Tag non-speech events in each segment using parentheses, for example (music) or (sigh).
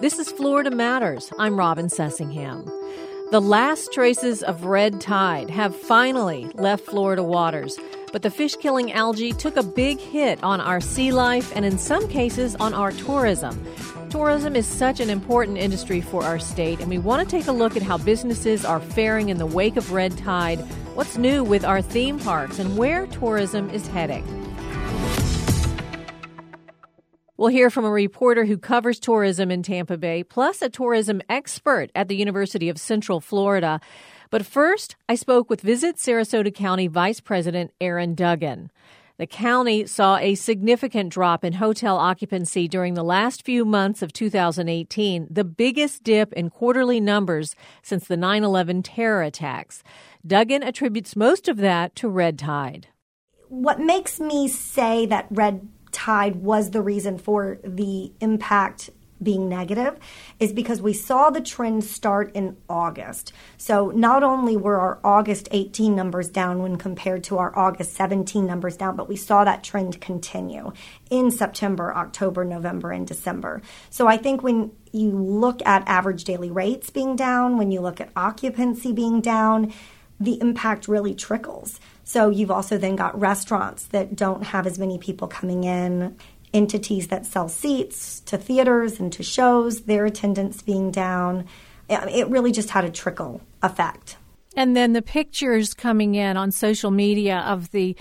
This is Florida Matters. I'm Robin Sussingham. The last traces of red tide have finally left Florida waters, but the fish killing algae took a big hit on our sea life and, in some cases, on our tourism. Tourism is such an important industry for our state, and we want to take a look at how businesses are faring in the wake of red tide, what's new with our theme parks, and where tourism is heading. We'll hear from a reporter who covers tourism in Tampa Bay, plus a tourism expert at the University of Central Florida. But first, I spoke with Visit Sarasota County Vice President Erin Duggan. The county saw a significant drop in hotel occupancy during the last few months of 2018, the biggest dip in quarterly numbers since the 9 11 terror attacks. Duggan attributes most of that to red tide. What makes me say that red tide was the reason for the impact being negative is because we saw the trend start in August. So not only were our August 18 numbers down when compared to our August 17 numbers down, but we saw that trend continue in September, October, November, and December. So I think when you look at average daily rates being down, when you look at occupancy being down, the impact really trickles. So you've also then got restaurants that don't have as many people coming in, entities that sell seats to theaters and to shows, their attendance being down. Um, it really just had a trickle effect. And then the pictures coming in on social media of the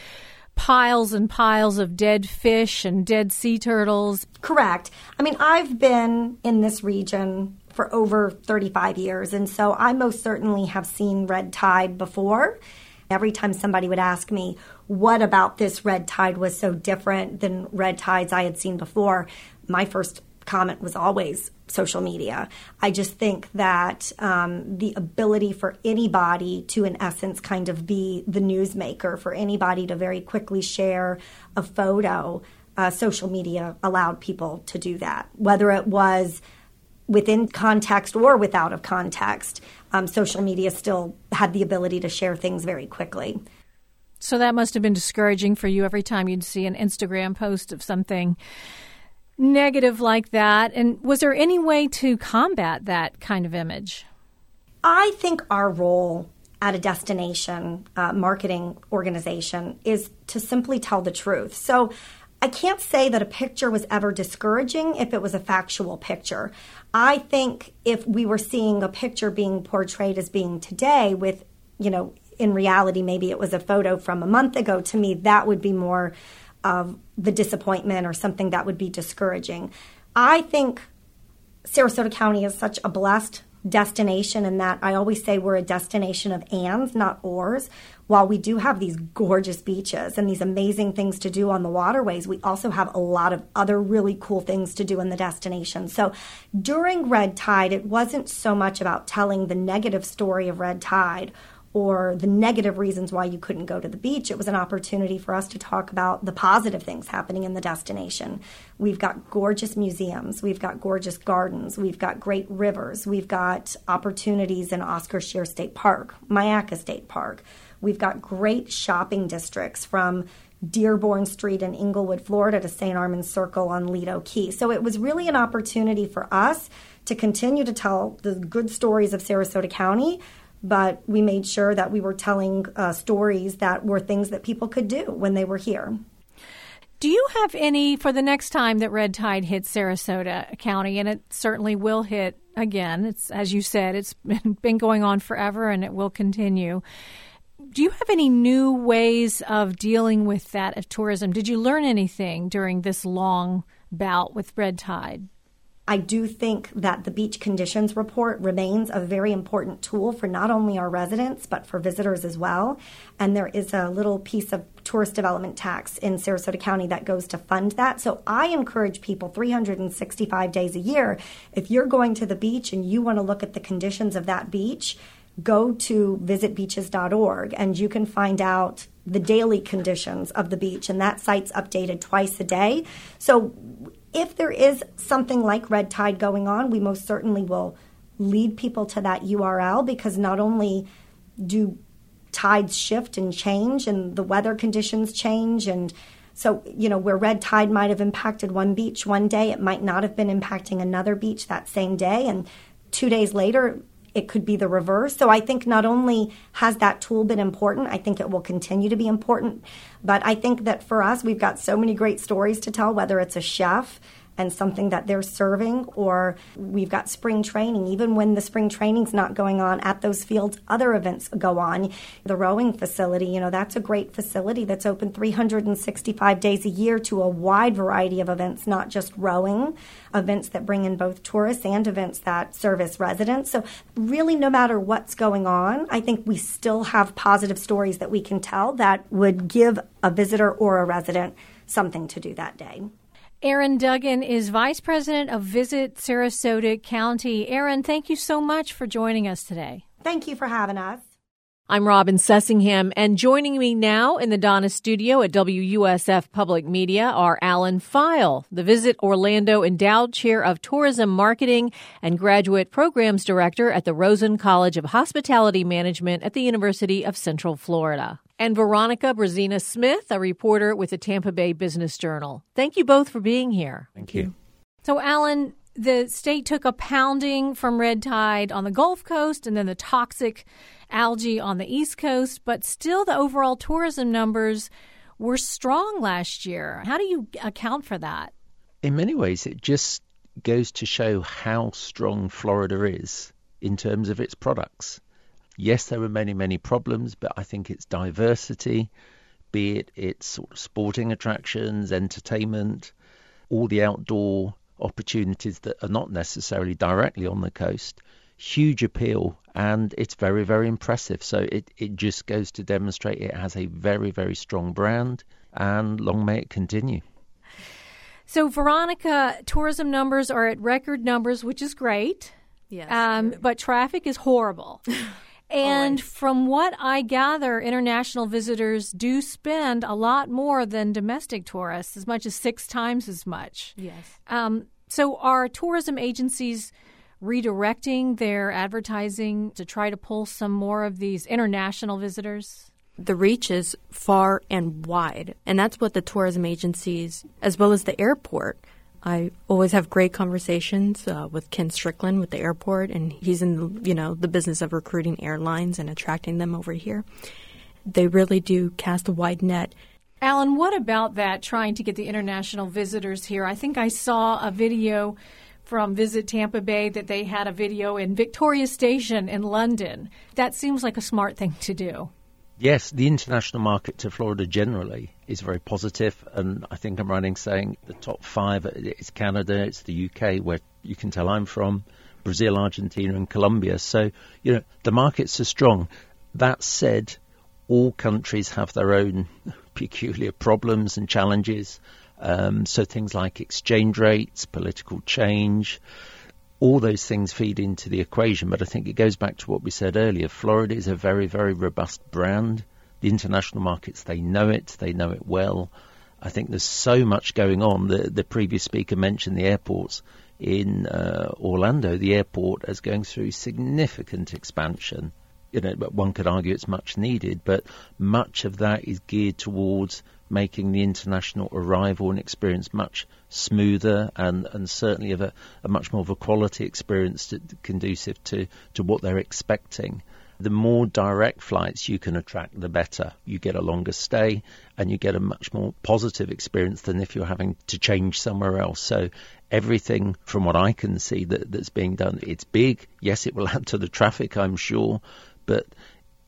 piles and piles of dead fish and dead sea turtles. Correct. I mean, I've been in this region for over 35 years, and so I most certainly have seen red tide before. Every time somebody would ask me, what about this red tide was so different than red tides I had seen before, my first comment was always social media. I just think that um, the ability for anybody to, in essence, kind of be the newsmaker, for anybody to very quickly share a photo, uh, social media allowed people to do that. Whether it was within context or without of context, um, social media still had the ability to share things very quickly. So that must have been discouraging for you every time you'd see an Instagram post of something negative like that. And was there any way to combat that kind of image? I think our role at a destination uh, marketing organization is to simply tell the truth. So I can't say that a picture was ever discouraging if it was a factual picture. I think if we were seeing a picture being portrayed as being today with, you know, in reality, maybe it was a photo from a month ago, to me, that would be more of the disappointment or something that would be discouraging. I think Sarasota County is such a blessed destination in that I always say we're a destination of ands, not ors. While we do have these gorgeous beaches and these amazing things to do on the waterways, we also have a lot of other really cool things to do in the destination. So during red tide, it wasn't so much about telling the negative story of red tide or the negative reasons why you couldn't go to the beach. It was an opportunity for us to talk about the positive things happening in the destination. We've got gorgeous museums, we've got gorgeous gardens, we've got great rivers, we've got opportunities in Oscar Scherer State Park, Myakka State Park. We've got great shopping districts from Dearborn Street in Englewood, Florida to St. Armand's Circle on Lido Key. So it was really an opportunity for us to continue to tell the good stories of Sarasota County but we made sure that we were telling uh, stories that were things that people could do when they were here. Do you have any for the next time that red tide hits Sarasota County, and it certainly will hit again? It's as you said, it's (laughs) been going on forever, and it will continue. Do you have any new ways of dealing with that of tourism? Did you learn anything during this long bout with red tide? I do think that the beach conditions report remains a very important tool for not only our residents, but for visitors as well. And there is a little piece of tourist development tax in Sarasota County that goes to fund that. So I encourage people 365 days a year, if you're going to the beach and you want to look at the conditions of that beach, go to visitbeaches.org and you can find out the daily conditions of the beach and that site's updated twice a day so if there is something like red tide going on, we most certainly will lead people to that URL because not only do tides shift and change and the weather conditions change and So, you know, where red tide might have impacted one beach one day, it might not have been impacting another beach that same day. And two days later, it could be the reverse. So I think not only has that tool been important, I think it will continue to be important. But I think that for us, we've got so many great stories to tell, whether it's a chef, and something that they're serving, or we've got spring training. Even when the spring training's not going on at those fields, other events go on. The rowing facility, you know, that's a great facility that's open 365 days a year to a wide variety of events, not just rowing, events that bring in both tourists and events that service residents. So, really, no matter what's going on, I think we still have positive stories that we can tell that would give a visitor or a resident something to do that day. Erin Duggan is Vice President of Visit Sarasota County. Erin, thank you so much for joining us today. Thank you for having us. I'm Robin Sussingham, and joining me now in the Donna studio at WUSF Public Media are Alan Fyall, the Visit Orlando Endowed Chair of Tourism Marketing and Graduate Programs Director at the Rosen College of Hospitality Management at the University of Central Florida and Veronica Brezina Smith, a reporter with the Tampa Bay Business Journal. Thank you both for being here. Thank you. So, Alan, the state took a pounding from red tide on the Gulf Coast and then the toxic algae on the East Coast, but still the overall tourism numbers were strong last year. How do you account for that? In many ways, it just goes to show how strong Florida is in terms of its products. Yes, there are many, many problems, but I think its diversity, be it its sort of sporting attractions, entertainment, all the outdoor opportunities that are not necessarily directly on the coast, huge appeal and it's very, very impressive. So it, it just goes to demonstrate it has a very, very strong brand and long may it continue. So, Veronica, tourism numbers are at record numbers, which is great. Yes. Um, but traffic is horrible. (laughs) And Always. from what I gather, international visitors do spend a lot more than domestic tourists, as much as six times as much. Yes. Um, so, are tourism agencies redirecting their advertising to try to pull some more of these international visitors? The reach is far and wide, and that's what the tourism agencies, as well as the airport, I always have great conversations uh, with Ken Strickland with the airport, and he's in you know the business of recruiting airlines and attracting them over here. They really do cast a wide net. Alan, what about that? Trying to get the international visitors here. I think I saw a video from Visit Tampa Bay that they had a video in Victoria Station in London. That seems like a smart thing to do. Yes, the international market to Florida generally is very positive, and I think I'm running saying the top five it's Canada, it's the UK, where you can tell I'm from, Brazil, Argentina, and Colombia. So, you know, the markets are strong. That said, all countries have their own (laughs) peculiar problems and challenges. Um, so things like exchange rates, political change, all those things feed into the equation. But I think it goes back to what we said earlier. Florida is a very, very robust brand. The international markets, they know it, they know it well. I think there's so much going on. The, the previous speaker mentioned the airports in uh, Orlando. The airport is going through significant expansion. You know, one could argue it's much needed, but much of that is geared towards making the international arrival and experience much smoother and, and certainly of a, a much more of a quality experience to, conducive to, to what they're expecting. The more direct flights you can attract, the better. You get a longer stay and you get a much more positive experience than if you're having to change somewhere else. So everything from what I can see that, that's being done, it's big. Yes, it will (laughs) add to the traffic, I'm sure, but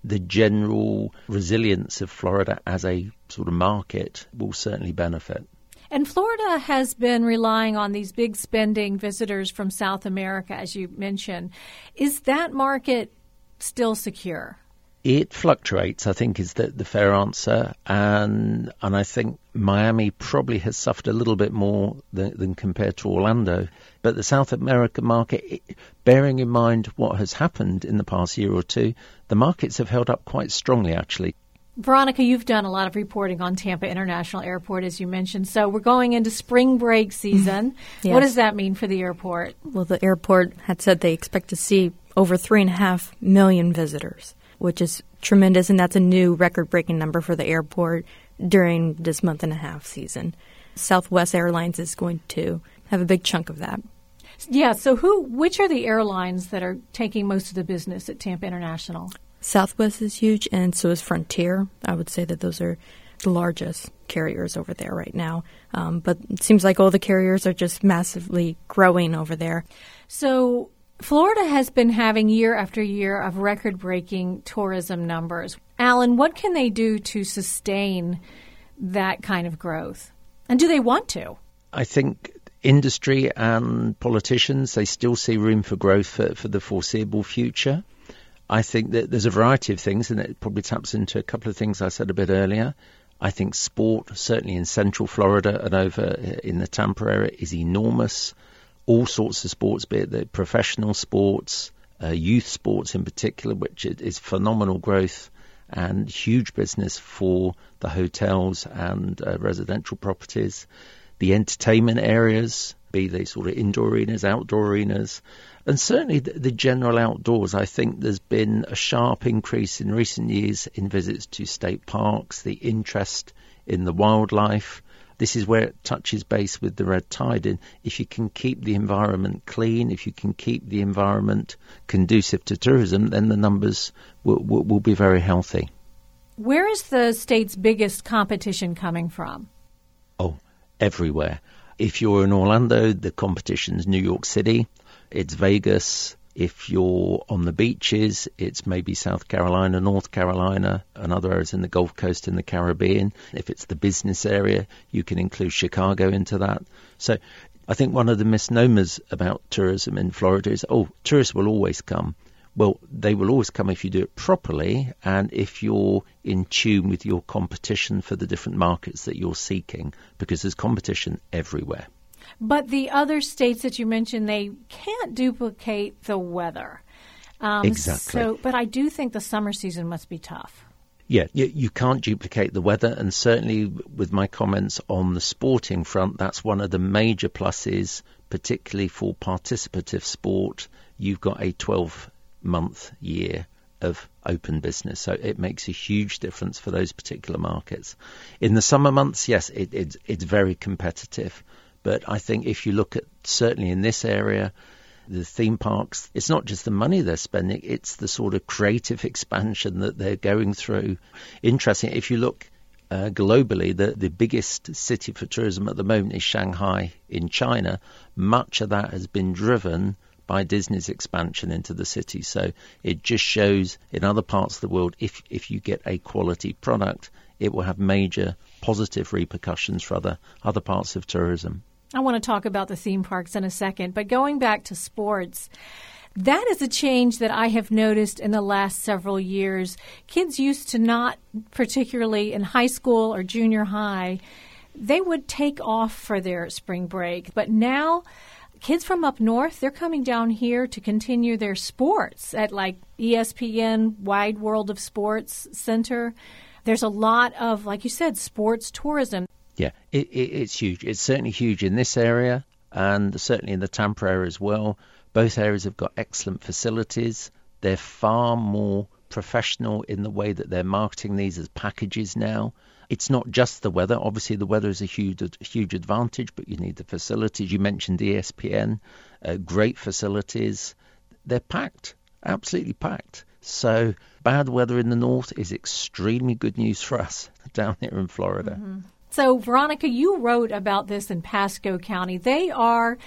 the general resilience of Florida as a sort of market will certainly benefit. And Florida has been relying on these big spending visitors from South America, as you mentioned. Is that market still secure? It fluctuates, I think, is the, the fair answer, and and I think Miami probably has suffered a little bit more than, than compared to Orlando. But the South American market, it, bearing in mind what has happened in the past year or two, the markets have held up quite strongly, actually. Veronica, you've done a lot of reporting on Tampa International Airport, as you mentioned. So we're going into spring break season. (laughs) Yes. What does that mean for the airport? Well, the airport had said they expect to see over three and a half million visitors, which is tremendous, and that's a new record breaking number for the airport. during this month and a half season. Southwest Airlines is going to have a big chunk of that. Yeah, so who which are the airlines that are taking most of the business at Tampa International? Southwest is huge and so is Frontier. I would say that those are the largest carriers over there right now. Um, but it seems like all the carriers are just massively growing over there. So Florida has been having year after year of record breaking tourism numbers. Alan, what can they do to sustain that kind of growth? And do they want to? I think industry and politicians, they still see room for growth for, for the foreseeable future. I think that there's a variety of things, and it probably taps into a couple of things I said a bit earlier. I think sport, certainly in central Florida and over in the Tampa area, is enormous. All sorts of sports, be it the professional sports, uh, youth sports in particular, which is phenomenal growth and huge business for the hotels and uh, residential properties the entertainment areas, be they sort of indoor arenas, outdoor arenas, and certainly the, the, general outdoors. I think there's been a sharp increase in recent years in visits to state parks, the interest in the wildlife. This is where it touches base with the red tide. And if you can keep the environment clean, if you can keep the environment conducive to tourism, then the numbers will, will, will be very healthy. Where is the state's biggest competition coming from? Oh, everywhere. If you're in Orlando, the competition's New York City, it's Vegas. If you're on the beaches, it's maybe South Carolina, North Carolina, and other areas in the Gulf Coast in the Caribbean. If it's the business area, you can include Chicago into that. So I think one of the misnomers about tourism in Florida is, oh, tourists will always come. Well, they will always come if you do it properly and if you're in tune with your competition for the different markets that you're seeking, because there's competition everywhere. But the other states that you mentioned, they can't duplicate the weather. Um, exactly. So, but I do think the summer season must be tough. Yeah, you, you, can't duplicate the weather, and certainly with my comments on the sporting front, that's one of the major pluses, particularly for participative sport. You've got a 12 month, year of open business. So it makes a huge difference for those particular markets. In the summer months, yes, it, it, it's very competitive. But I think if you look at certainly in this area, the theme parks, it's not just the money they're spending, it's the sort of creative (laughs) expansion that they're going through. Interesting, if you look uh, globally, the, the biggest city for tourism at the moment is Shanghai in China. Much of that has been driven by Disney's expansion into the city. So it just shows in other parts of the world, if, if you get a quality product, it will have major positive repercussions for other, other parts of tourism. I want to talk about the theme parks in a second, but going back to sports, that is a change that I have noticed in the last several years. Kids used to not, particularly in high school or junior high, they would take off for their spring break. But now kids from up north, they're coming down here to continue their sports at like ESPN Wide World of Sports Center. There's a lot of, like you said, sports tourism. Yeah, it, it, it's huge. It's certainly huge in this area and certainly in the Tampa area as well. Both areas have got excellent facilities. They're far more professional in the way that they're marketing these as packages now it's not just the weather. Obviously, the weather is a huge, huge advantage, but you need the facilities. You mentioned ESPN, uh, great facilities. They're packed, absolutely packed. So bad weather in the north is extremely good news for us (laughs) down here in Florida. Mm-hmm. So, Veronica, you wrote about this in Pasco County. They are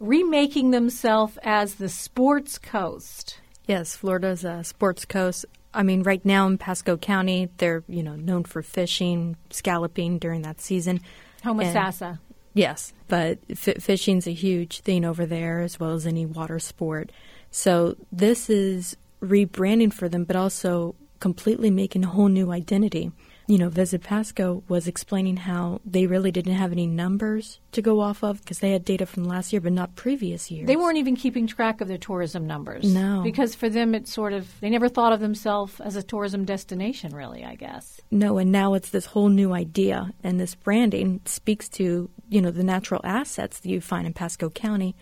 remaking themselves as the sports coast. Yes, Florida's a sports coast. I mean, right now in Pasco County, they're you know known for fishing, scalloping during that season. Homosassa. Yes, but f- fishing's a huge thing over there, as well as any water sport. So this is rebranding for them, but also completely making a whole new identity you know, Visit Pasco was explaining how they really didn't have any numbers to go off of because they had data from last year, but not previous years. They weren't even keeping track of their tourism numbers. No. Because for them, it's sort of, they never thought of themselves as a tourism destination, really, I guess. No, and now it's this whole new idea, and this branding speaks to, you know, the natural assets that you find in Pasco County.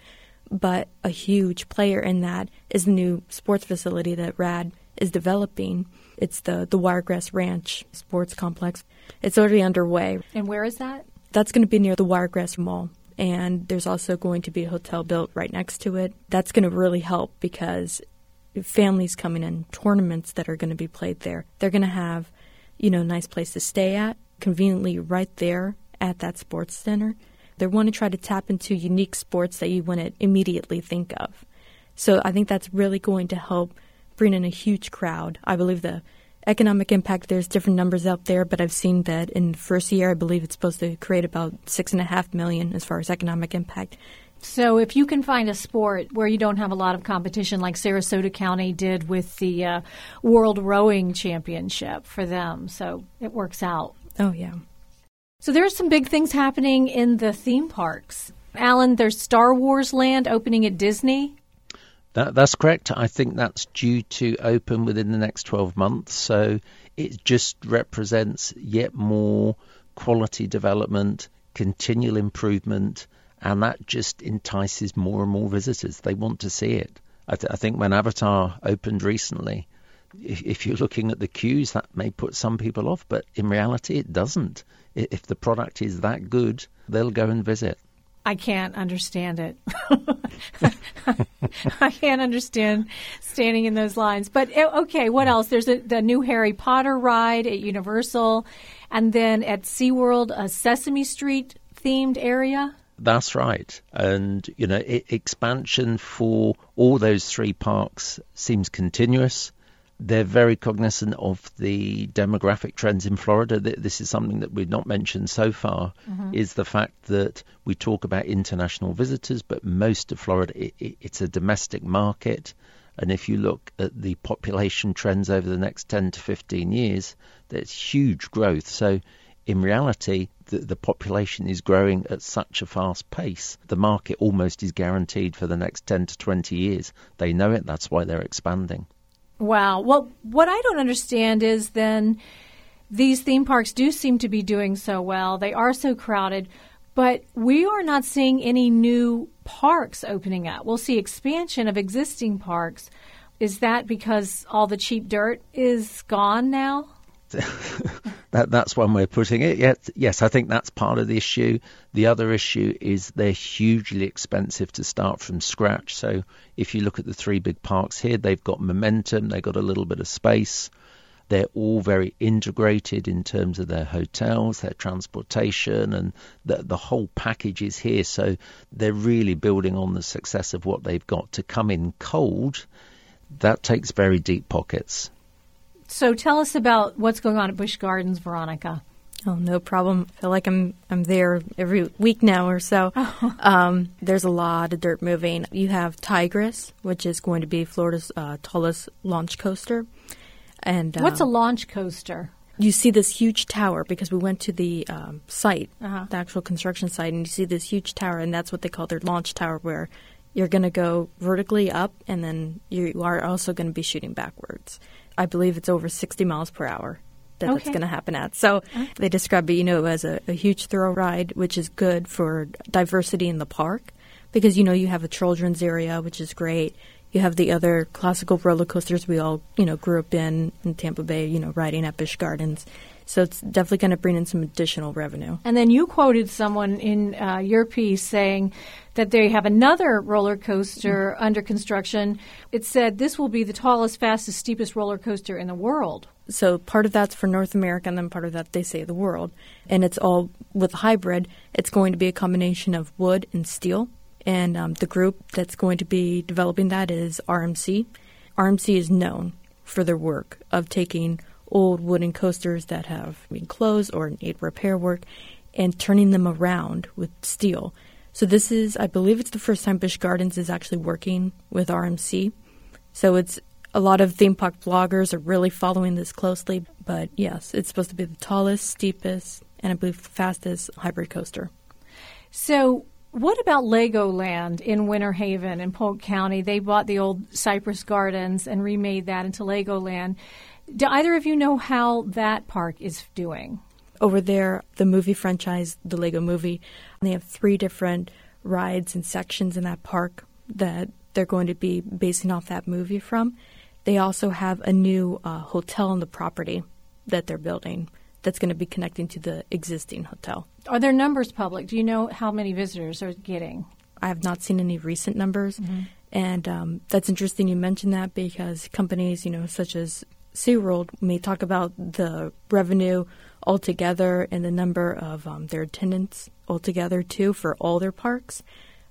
But a huge player in that is the new sports facility that RAD is developing. It's the, the Wiregrass Ranch Sports Complex. It's already underway. And where is that? That's going to be near the Wiregrass Mall. And there's also going to be a hotel built right next to it. That's going to really help because families coming in, tournaments that are going to be played there, they're going to have, you know, a nice place to stay at, conveniently right there at that sports center. They want to try to tap into unique sports that you wouldn't immediately think of. So I think that's really going to help bring in a huge crowd. I believe the economic impact, there's different numbers out there, but I've seen that in the first year, I believe it's supposed to create about six and a half million as far as economic impact. So, if you can find a sport where you don't have a lot of competition, like Sarasota County did with the uh, World Rowing Championship for them, so it works out. Oh, yeah. So, there's some big things happening in the theme parks. Alan, there's Star Wars Land opening at Disney. That, that's correct. I think that's due to open within the next 12 months. So, it just represents yet more quality development, continual improvement and that just entices more and more visitors. They want to see it. I, th- I think when Avatar opened recently, if, if, you're looking at the queues, that may put some people off, but in reality, it doesn't. If the product is that good, they'll go and visit. I can't understand it. (laughs) I can't understand standing in those lines. But eh, okay, what else? There's a, the new Harry Potter ride at Universal, and then at SeaWorld, a Sesame Street themed area. That's right. And, you know, it, expansion for all those three parks seems continuous. They're very cognizant of the demographic trends in Florida. This is something that we've not mentioned so far, mm-hmm. is the fact that we talk about international visitors, but most of Florida, it, it, it's a domestic market. And if you look at the population trends over the next 10 to 15 years, there's huge growth. So in reality, the, the population is growing at such a fast pace. The market almost is guaranteed for the next 10 to 20 years. They know it, that's why they're expanding. Wow. Well, what I don't understand is then these theme parks do seem to be doing so well. They are so crowded, but we are not seeing any new parks opening up. We'll see expansion of existing parks. Is that because all the cheap dirt is gone now? (laughs) that that's one way of putting it. Yes, yes, I think that's part of the issue. The other issue is they're hugely expensive to start from scratch. So if you look at the three big parks here, they've got momentum, they've got a little bit of space. They're all very integrated in terms of their hotels, their transportation, and the, the whole package is here. So they're really building on the success of what they've got. To come in cold, that takes very deep pockets. So tell us about what's going on at Busch Gardens, Veronica. Oh, no problem. I feel like I'm I'm there every week now or so. (laughs) um, there's a lot of dirt moving. You have Tigris, which is going to be Florida's uh, tallest launch coaster. And uh, what's a launch coaster? You see this huge tower because we went to the um, site, uh-huh. the actual construction site, and you see this huge tower, and that's what they call their launch tower, where you're going to go vertically up, and then you are also going to be shooting backwards. I believe it's over 60 miles per hour that okay. that's going to happen at. So they describe it, you know, as a, a huge thrill ride, which is good for diversity in the park because, you know, you have a children's area, which is great. You have the other classical roller coasters we all, you know, grew up in in Tampa Bay, you know, riding at Busch Gardens. So it's definitely going to bring in some additional revenue. And then you quoted someone in uh, your piece saying that they have another roller coaster mm-hmm. under construction. It said this will be the tallest, fastest, steepest roller coaster in the world. So part of that's for North America, and then part of that they say the world. And it's all with hybrid. It's going to be a combination of wood and steel. And um, the group that's going to be developing that is RMC. RMC is known for their work of taking old wooden coasters that have been closed or need repair work and turning them around with steel. So this is, I believe it's the first time Busch Gardens is actually working with RMC. So it's a lot of theme park bloggers are really following this closely. But yes, it's supposed to be the tallest, steepest, and I believe fastest hybrid coaster. So what about Legoland in Winter Haven in Polk County? They bought the old Cypress Gardens and remade that into Legoland. Do either of you know how that park is doing? Over there, the movie franchise, the Lego movie, they have three different rides and sections in that park that they're going to be basing off that movie from. They also have a new uh, hotel on the property that they're building that's going to be connecting to the existing hotel. Are their numbers public? Do you know how many visitors are getting? I have not seen any recent numbers. Mm-hmm. And um, that's interesting you mentioned that because companies, you know, such as SeaWorld may talk about the revenue altogether and the number of um, their attendants altogether too for all their parks.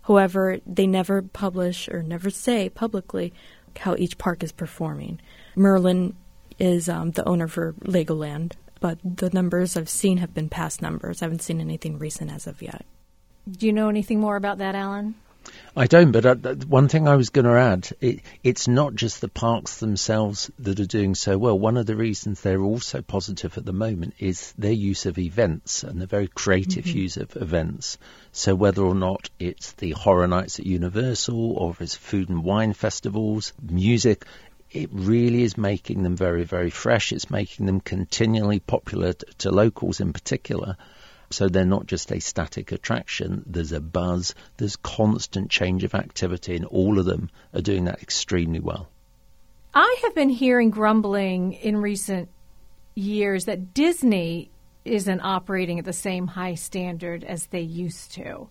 However, they never publish or never say publicly how each park is performing. Merlin is um, the owner for Legoland, but the numbers I've seen have been past numbers. I haven't seen anything recent as of yet. Do you know anything more about that, Alan? I don't, but uh, one thing I was going to add, it, it's not just the parks themselves that are doing so well. One of the reasons they're also positive at the moment is their use of events and the very creative mm-hmm. use of events. So whether or not it's the horror nights at Universal or if it's food and wine festivals, music, it really is making them very, very fresh. It's making them continually popular t- to locals in particular. So they're not just a static attraction, there's a buzz, there's constant change of activity, and all of them are doing that extremely well. I have been hearing grumbling in recent years that Disney isn't operating at the same high standard as they used to.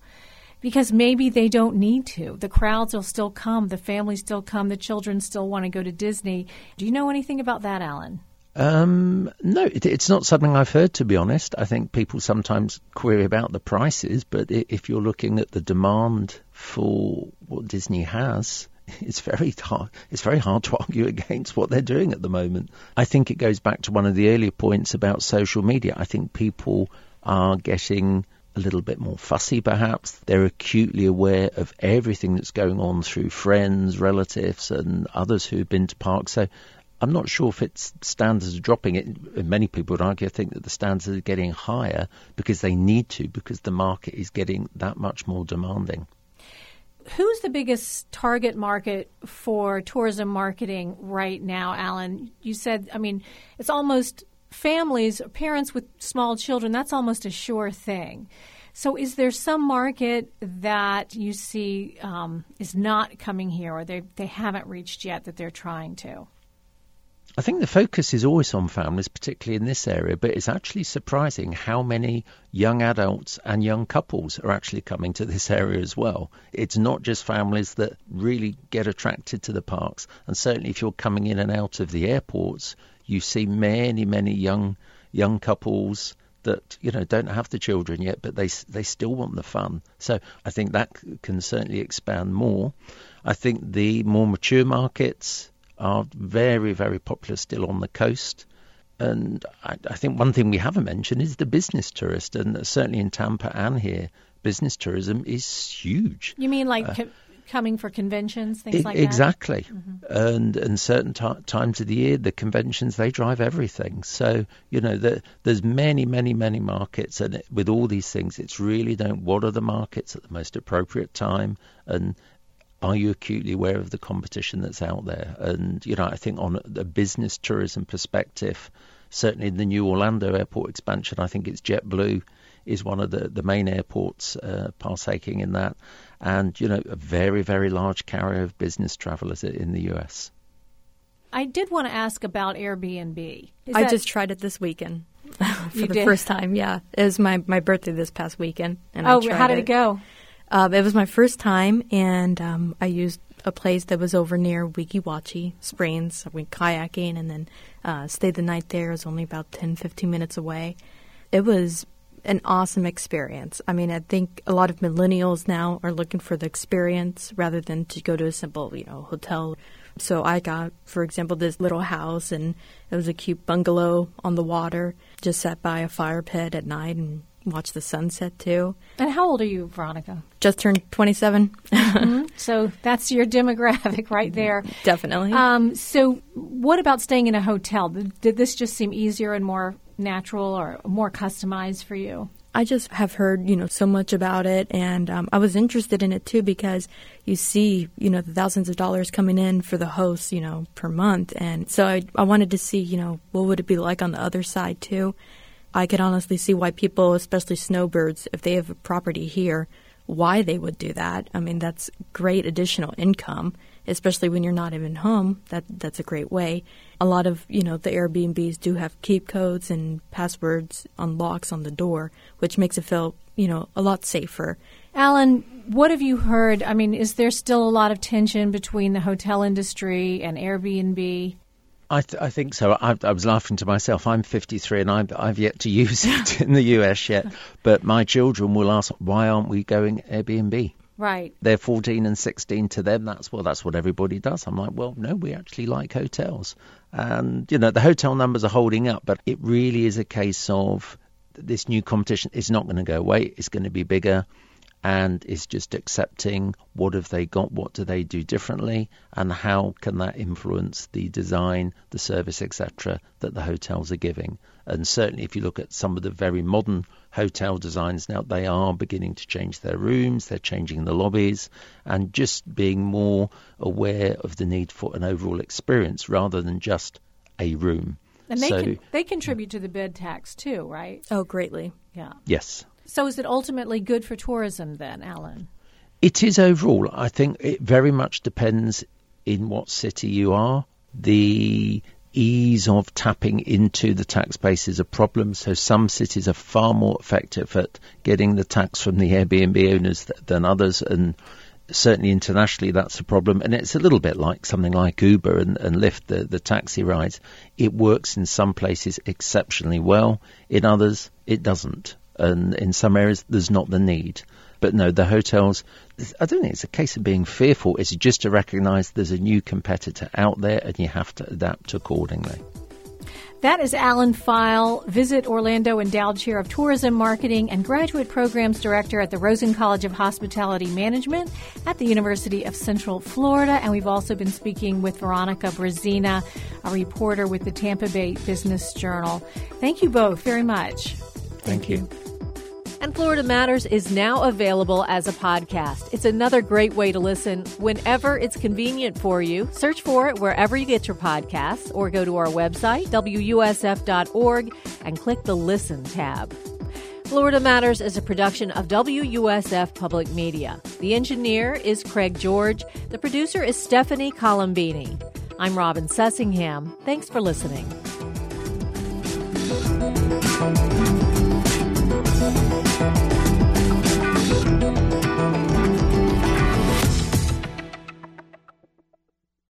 Because maybe they don't need to. The crowds will still come, the families still come, the children still want to go to Disney. Do you know anything about that, Alan? Um, no, it, it's not something I've heard, to be honest. I think people sometimes query about the prices, but if you're looking at the demand for what Disney has, (laughs) it's very hard. It's very hard to (laughs) argue against what they're doing at the moment. I think it goes back to one of the earlier points about social media. I think people are getting a little bit more fussy, perhaps. They're acutely aware of everything that's going on through friends, relatives, and others who've been to parks. So I'm not sure if its standards are dropping. It, many people would argue, I think that the standards are getting higher because they need to, because the market is getting that much more demanding. Who's the biggest target market for tourism marketing right now, Alan? You said, I mean, it's almost families, parents with small children, that's almost a sure thing. So, is there some market that you see um, is not coming here or they, they haven't reached yet that they're trying to? I think the focus is always on families, particularly in this area, but it's actually surprising how many young adults and young couples are actually coming to this (laughs) area as well. It's not just families that really get attracted to the parks, and certainly if you're coming in and out of the airports, you see many, many young young couples that you know don't have the children yet, but they they still want the fun. So I think that can certainly expand more. I think the more mature markets are very, very popular still on the coast. And I, I, think one thing we haven't mentioned is the business tourist, and certainly in Tampa and here, business tourism is huge. You mean like uh, co- coming for conventions, things it, like exactly. that? Exactly. Mm-hmm. And and certain t- times of the year, the conventions they drive everything. So you know, the, there's many, many, many markets, and it, with all these things, it's really don't what are the markets at the most appropriate time, and are you acutely aware of the competition that's out there? And, you know, I think on a business tourism perspective, certainly the new Orlando airport expansion, I think it's JetBlue is one of the, the main airports uh, partaking in that. And, you know, a very, very large carrier of business travelers in the US. I did want to ask about Airbnb. Is I that... just tried it this weekend (laughs) for the did? first time. Yeah, it was my, my birthday this past weekend. And oh, how did it, it go? Uh, it was my first time, and um, I used a place that was over near Weeki Wachee Springs. I went kayaking and then uh, stayed the night there. It was only about 10, 15 minutes away. It was an awesome experience. I mean, I think a lot of millennials now are looking for the experience rather than to go to a simple, you know, hotel. So I got, for example, this little house, and it was a cute bungalow on the water. Just sat by a fire pit at night and watch the sunset too. And how old are you, Veronica? Just turned 27. mm-hmm. (laughs) So that's your demographic right there. Definitely. Um, so, what about staying in a hotel? Did this just seem easier and more natural or more customized for you? I just have heard, you know, so much about it, and um, I was interested in it too because you see, you know, the thousands of dollars coming in for the hosts, you know, per month, and so I, I wanted to see, you know, what would it be like on the other side too. I could honestly see why people, especially snowbirds, if they have a property here, why they would do that. I mean, that's great additional income, especially when you're not even home. That that's a great way. A lot of you know the Airbnbs do have keep codes and passwords on locks on the door, which makes it feel you know a lot safer. Alan, what have you heard? I mean, is there still a lot of tension between the hotel industry and Airbnb? I, th- I think so. I, I, was laughing to myself. I'm 53 and I've, I've yet to use it (laughs) in the US yet. But my children will ask, why aren't we going Airbnb? Right. They're 14 and 16 to them. That's well, that's what everybody does. I'm like, well, no, we actually like hotels. And, you know, the hotel numbers are holding up, but it really is a case of this new competition is not going to go away. It's going to be bigger and is just accepting what have they got, what do they do differently, and how can that influence the design, the service, etc., that the hotels are giving. And certainly, if you look at some of the very modern hotel designs now, they are beginning to change their rooms, they're changing the lobbies, and just being more aware of the need for an overall experience rather than just a room. And they so, can, they contribute to the bed tax too, right? Oh, greatly. Yeah. Yes. So is it ultimately good for tourism then, Alan? It is overall. I think it very much depends in what city you are. The ease of tapping into the tax base is a problem. So some cities are far more effective at getting the tax from the Airbnb owners th- than others, and certainly internationally that's a problem. And it's a little bit like something like Uber and, and Lyft, the, the taxi rides. It works in some places exceptionally well. In others, it doesn't and in some areas there's not the need. But no, the hotels, I don't think it's a case of being fearful. It's just to recognise there's a new competitor out there and you have to adapt accordingly. That is Alan Fyall, Visit Orlando Endowed Chair of Tourism Marketing and Graduate Programs Director at the Rosen College of Hospitality Management at the University of Central Florida. And we've also been speaking with Veronica Brezina, a reporter with the Tampa Bay Business Journal. Thank you both very much. Thank, Thank you. you. And Florida Matters is now available as a podcast. It's another great way to listen whenever it's convenient for you. Search for it wherever you get your podcasts or go to our website, WUSF.org, and click the Listen tab. Florida Matters is a production of WUSF Public Media. The engineer is Craig George. The producer is Stephanie Colombini. I'm Robin Sussingham. Thanks for listening.